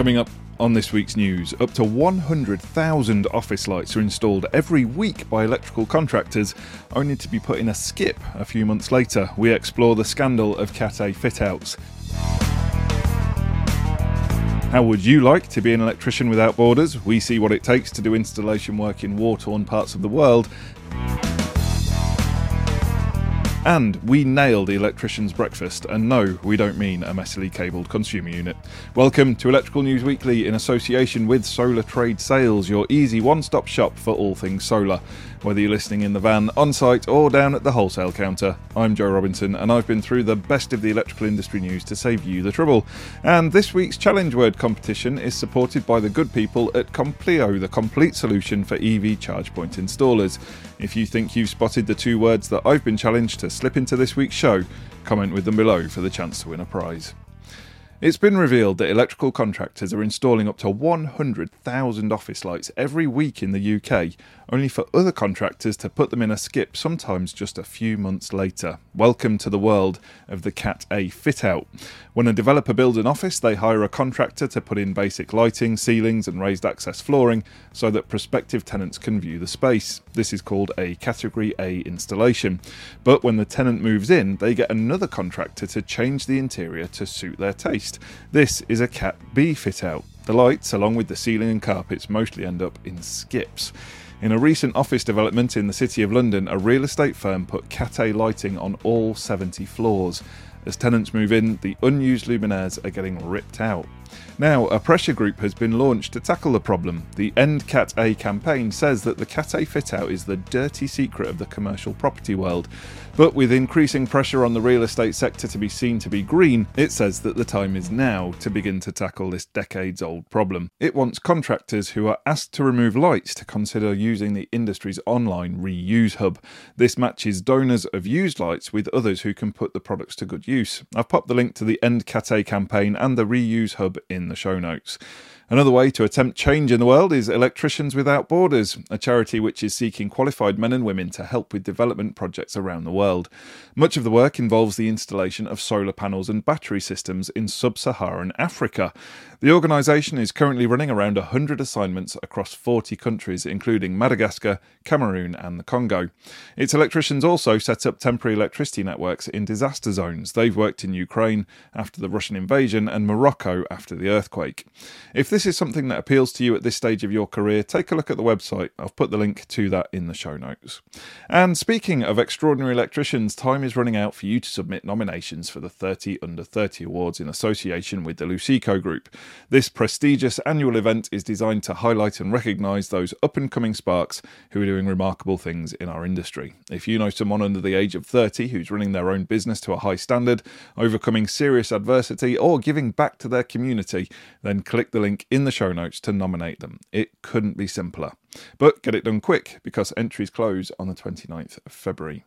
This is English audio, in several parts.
Coming up on this week's news, up to 100,000 office lights are installed every week by electrical contractors, only to be put in a skip a few months later. We explore the scandal of Cat A fit outs. How would you like to be an electrician without borders? We see what it takes to do installation work in war torn parts of the world and we nailed electrician's breakfast, and no, we don't mean a messily cabled consumer unit. Welcome to Electrical News Weekly in association with Solar Trade Sales, your easy one stop shop for all things solar. Whether you're listening in the van, on site, or down at the wholesale counter, I'm Joe Robinson, and I've been through the best of the electrical industry news to save you the trouble. And this week's challenge word competition is supported by the good people at Compleo, the complete solution for EV charge point installers. If you think you've spotted the two words that I've been challenged to slip into this week's show, comment with them below for the chance to win a prize. It's been revealed that electrical contractors are installing up to 100,000 office lights every week in the UK, only for other contractors to put them in a skip sometimes just a few months later. Welcome to the world of the Cat A fit out. When a developer builds an office, they hire a contractor to put in basic lighting, ceilings, and raised access flooring so that prospective tenants can view the space. This is called a Category A installation. But when the tenant moves in, they get another contractor to change the interior to suit their taste. This is a Cat B fit out. The lights, along with the ceiling and carpets, mostly end up in skips. In a recent office development in the City of London, a real estate firm put Cat A lighting on all 70 floors. As tenants move in, the unused luminaires are getting ripped out. Now, a pressure group has been launched to tackle the problem. The End Cat A campaign says that the Cat A fit out is the dirty secret of the commercial property world. But with increasing pressure on the real estate sector to be seen to be green, it says that the time is now to begin to tackle this decades old problem. It wants contractors who are asked to remove lights to consider using the industry's online reuse hub. This matches donors of used lights with others who can put the products to good use. I've popped the link to the End Cat A campaign and the reuse hub in the show notes. Another way to attempt change in the world is Electricians Without Borders, a charity which is seeking qualified men and women to help with development projects around the world. Much of the work involves the installation of solar panels and battery systems in sub Saharan Africa. The organisation is currently running around 100 assignments across 40 countries, including Madagascar, Cameroon, and the Congo. Its electricians also set up temporary electricity networks in disaster zones. They've worked in Ukraine after the Russian invasion and Morocco after the earthquake. If this this is something that appeals to you at this stage of your career, take a look at the website. I've put the link to that in the show notes. And speaking of extraordinary electricians, time is running out for you to submit nominations for the 30 Under 30 Awards in association with the Luceco Group. This prestigious annual event is designed to highlight and recognise those up and coming sparks who are doing remarkable things in our industry. If you know someone under the age of 30 who's running their own business to a high standard, overcoming serious adversity, or giving back to their community, then click the link in the show notes to nominate them. It couldn't be simpler. But get it done quick because entries close on the 29th of February.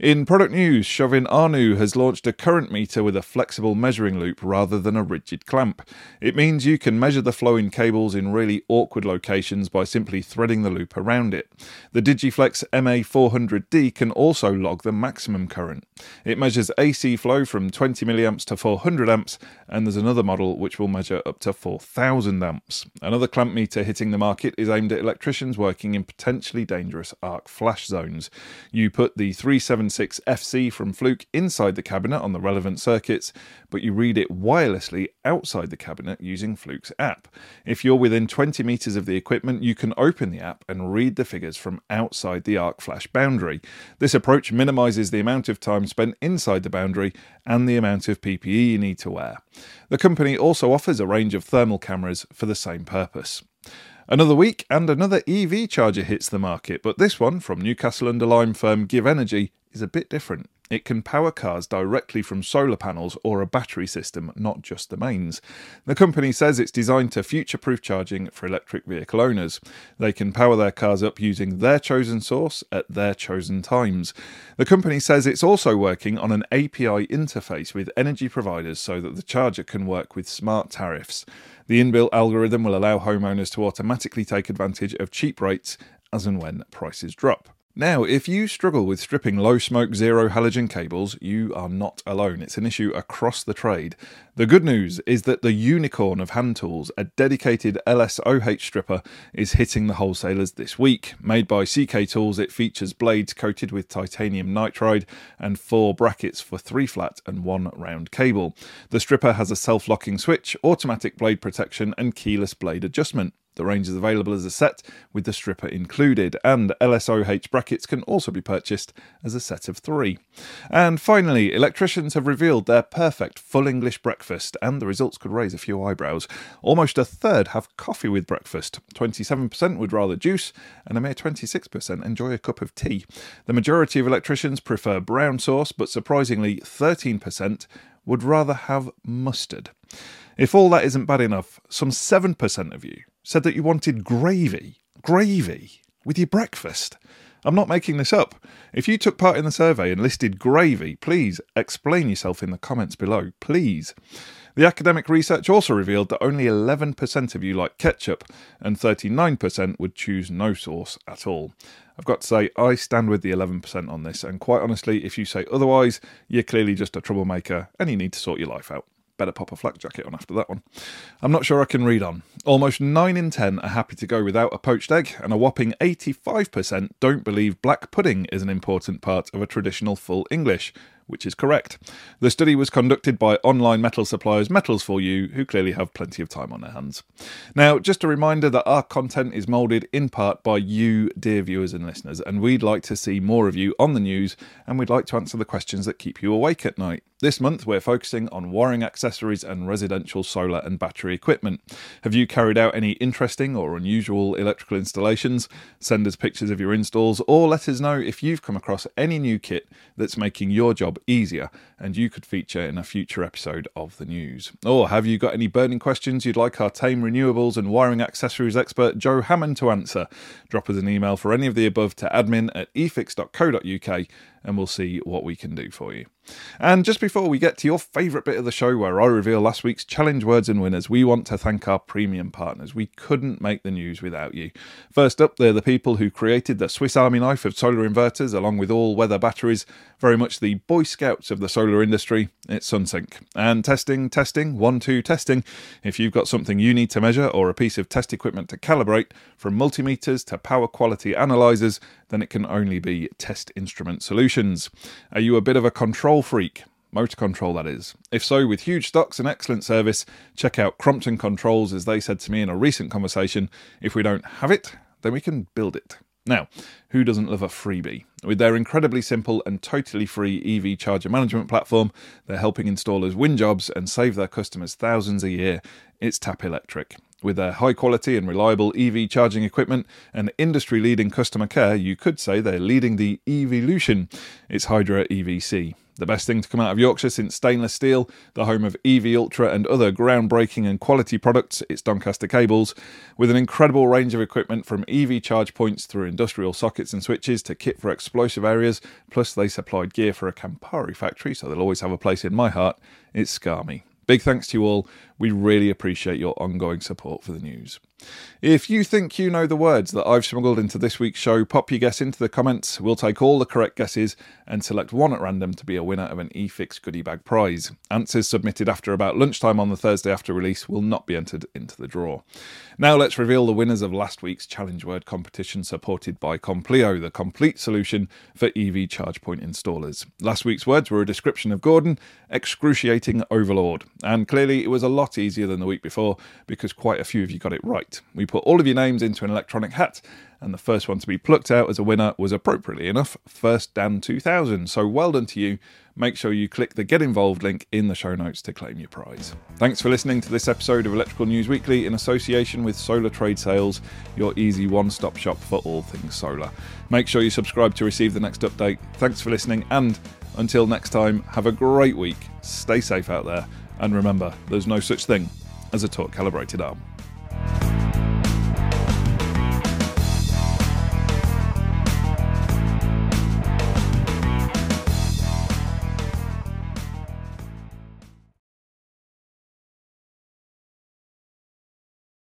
In product news, Chauvin Arnoux has launched a current meter with a flexible measuring loop rather than a rigid clamp. It means you can measure the flow in cables in really awkward locations by simply threading the loop around it. The Digiflex MA400D can also log the maximum current. It measures AC flow from 20 milliamps to 400 amps, and there's another model which will measure up to 4,000 amps. Another clamp meter hitting the market is aimed at electricians working in potentially dangerous arc flash zones. You put the 376FC from Fluke inside the cabinet on the relevant circuits, but you read it wirelessly outside the cabinet using Fluke's app. If you're within 20 metres of the equipment, you can open the app and read the figures from outside the arc flash boundary. This approach minimises the amount of time spent inside the boundary and the amount of PPE you need to wear. The company also offers a range of thermal cameras for the same purpose. Another week and another EV charger hits the market, but this one from Newcastle under Lyme firm GivEnergy is a bit different. It can power cars directly from solar panels or a battery system, not just the mains. The company says it's designed to future proof charging for electric vehicle owners. They can power their cars up using their chosen source at their chosen times. The company says it's also working on an API interface with energy providers so that the charger can work with smart tariffs. The inbuilt algorithm will allow homeowners to automatically take advantage of cheap rates as and when prices drop. Now, if you struggle with stripping low smoke zero halogen cables, you are not alone. It's an issue across the trade. The good news is that the unicorn of hand tools, a dedicated LSOH stripper, is hitting the wholesalers this week. Made by CK Tools, it features blades coated with titanium nitride and four brackets for three flat and one round cable. The stripper has a self locking switch, automatic blade protection, and keyless blade adjustment. The range is available as a set with the stripper included, and LSOH brackets can also be purchased as a set of three. And finally, electricians have revealed their perfect full English breakfast, and the results could raise a few eyebrows. Almost a third have coffee with breakfast, 27% would rather juice, and a mere 26% enjoy a cup of tea. The majority of electricians prefer brown sauce, but surprisingly, 13% would rather have mustard. If all that isn't bad enough, some 7% of you said that you wanted gravy. Gravy with your breakfast. I'm not making this up. If you took part in the survey and listed gravy, please explain yourself in the comments below. Please. The academic research also revealed that only 11% of you like ketchup and 39% would choose no sauce at all. I've got to say, I stand with the 11% on this, and quite honestly, if you say otherwise, you're clearly just a troublemaker and you need to sort your life out better pop a flak jacket on after that one. I'm not sure I can read on. Almost 9 in 10 are happy to go without a poached egg, and a whopping 85% don't believe black pudding is an important part of a traditional full English, which is correct. The study was conducted by online metal suppliers Metals for You, who clearly have plenty of time on their hands. Now, just a reminder that our content is moulded in part by you, dear viewers and listeners, and we'd like to see more of you on the news, and we'd like to answer the questions that keep you awake at night. This month, we're focusing on wiring accessories and residential solar and battery equipment. Have you carried out any interesting or unusual electrical installations? Send us pictures of your installs, or let us know if you've come across any new kit that's making your job easier and you could feature in a future episode of the news. Or have you got any burning questions you'd like our Tame Renewables and wiring accessories expert Joe Hammond to answer? Drop us an email for any of the above to admin at efixx.co.uk and we'll see what we can do for you. And just before we get to your favourite bit of the show where I reveal last week's challenge words and winners, we want to thank our premium partners. We couldn't make the news without you. First up, they're the people who created the Swiss Army knife of solar inverters along with all weather batteries, very much the Boy Scouts of the solar industry. It's Sunsynk. And testing, testing, one, two, testing. If you've got something you need to measure or a piece of test equipment to calibrate, from multimeters to power quality analyzers, then it can only be Test Instrument Solutions. Are you a bit of a control freak? Motor control, that is. If so, with huge stocks and excellent service, check out Crompton Controls, as they said to me in a recent conversation. If we don't have it, then we can build it. Now, who doesn't love a freebie? With their incredibly simple and totally free EV charger management platform, they're helping installers win jobs and save their customers thousands a year. It's Tap Electric. With their high quality and reliable EV charging equipment and industry leading customer care, you could say they're leading the evolution. It's Hydra EVC. The best thing to come out of Yorkshire since stainless steel, the home of EV Ultra and other groundbreaking and quality products, it's Doncaster Cables. With an incredible range of equipment from EV charge points through industrial sockets and switches to kit for explosive areas, plus they supplied gear for a Campari factory, so they'll always have a place in my heart, it's Scame. Big thanks to you all. We really appreciate your ongoing support for the news. If you think you know the words that I've smuggled into this week's show, pop your guess into the comments. We'll take all the correct guesses and select one at random to be a winner of an eFIXX goodie bag prize. Answers submitted after about lunchtime on the Thursday after release will not be entered into the draw. Now let's reveal the winners of last week's challenge word competition supported by Compleo, the complete solution for EV charge point installers. Last week's words were a description of Gordon, excruciating overlord, and clearly it was a lot easier than the week before because quite a few of you got it right right. We put all of your names into an electronic hat, and the first one to be plucked out as a winner was appropriately enough First Dan 2000. So well done to you. Make sure you click the Get Involved link in the show notes to claim your prize. Thanks for listening to this episode of Electrical News Weekly in association with Solar Trade Sales, your easy one stop shop for all things solar. Make sure you subscribe to receive the next update. Thanks for listening, and until next time, have a great week. Stay safe out there, and remember, there's no such thing as a torque calibrated arm.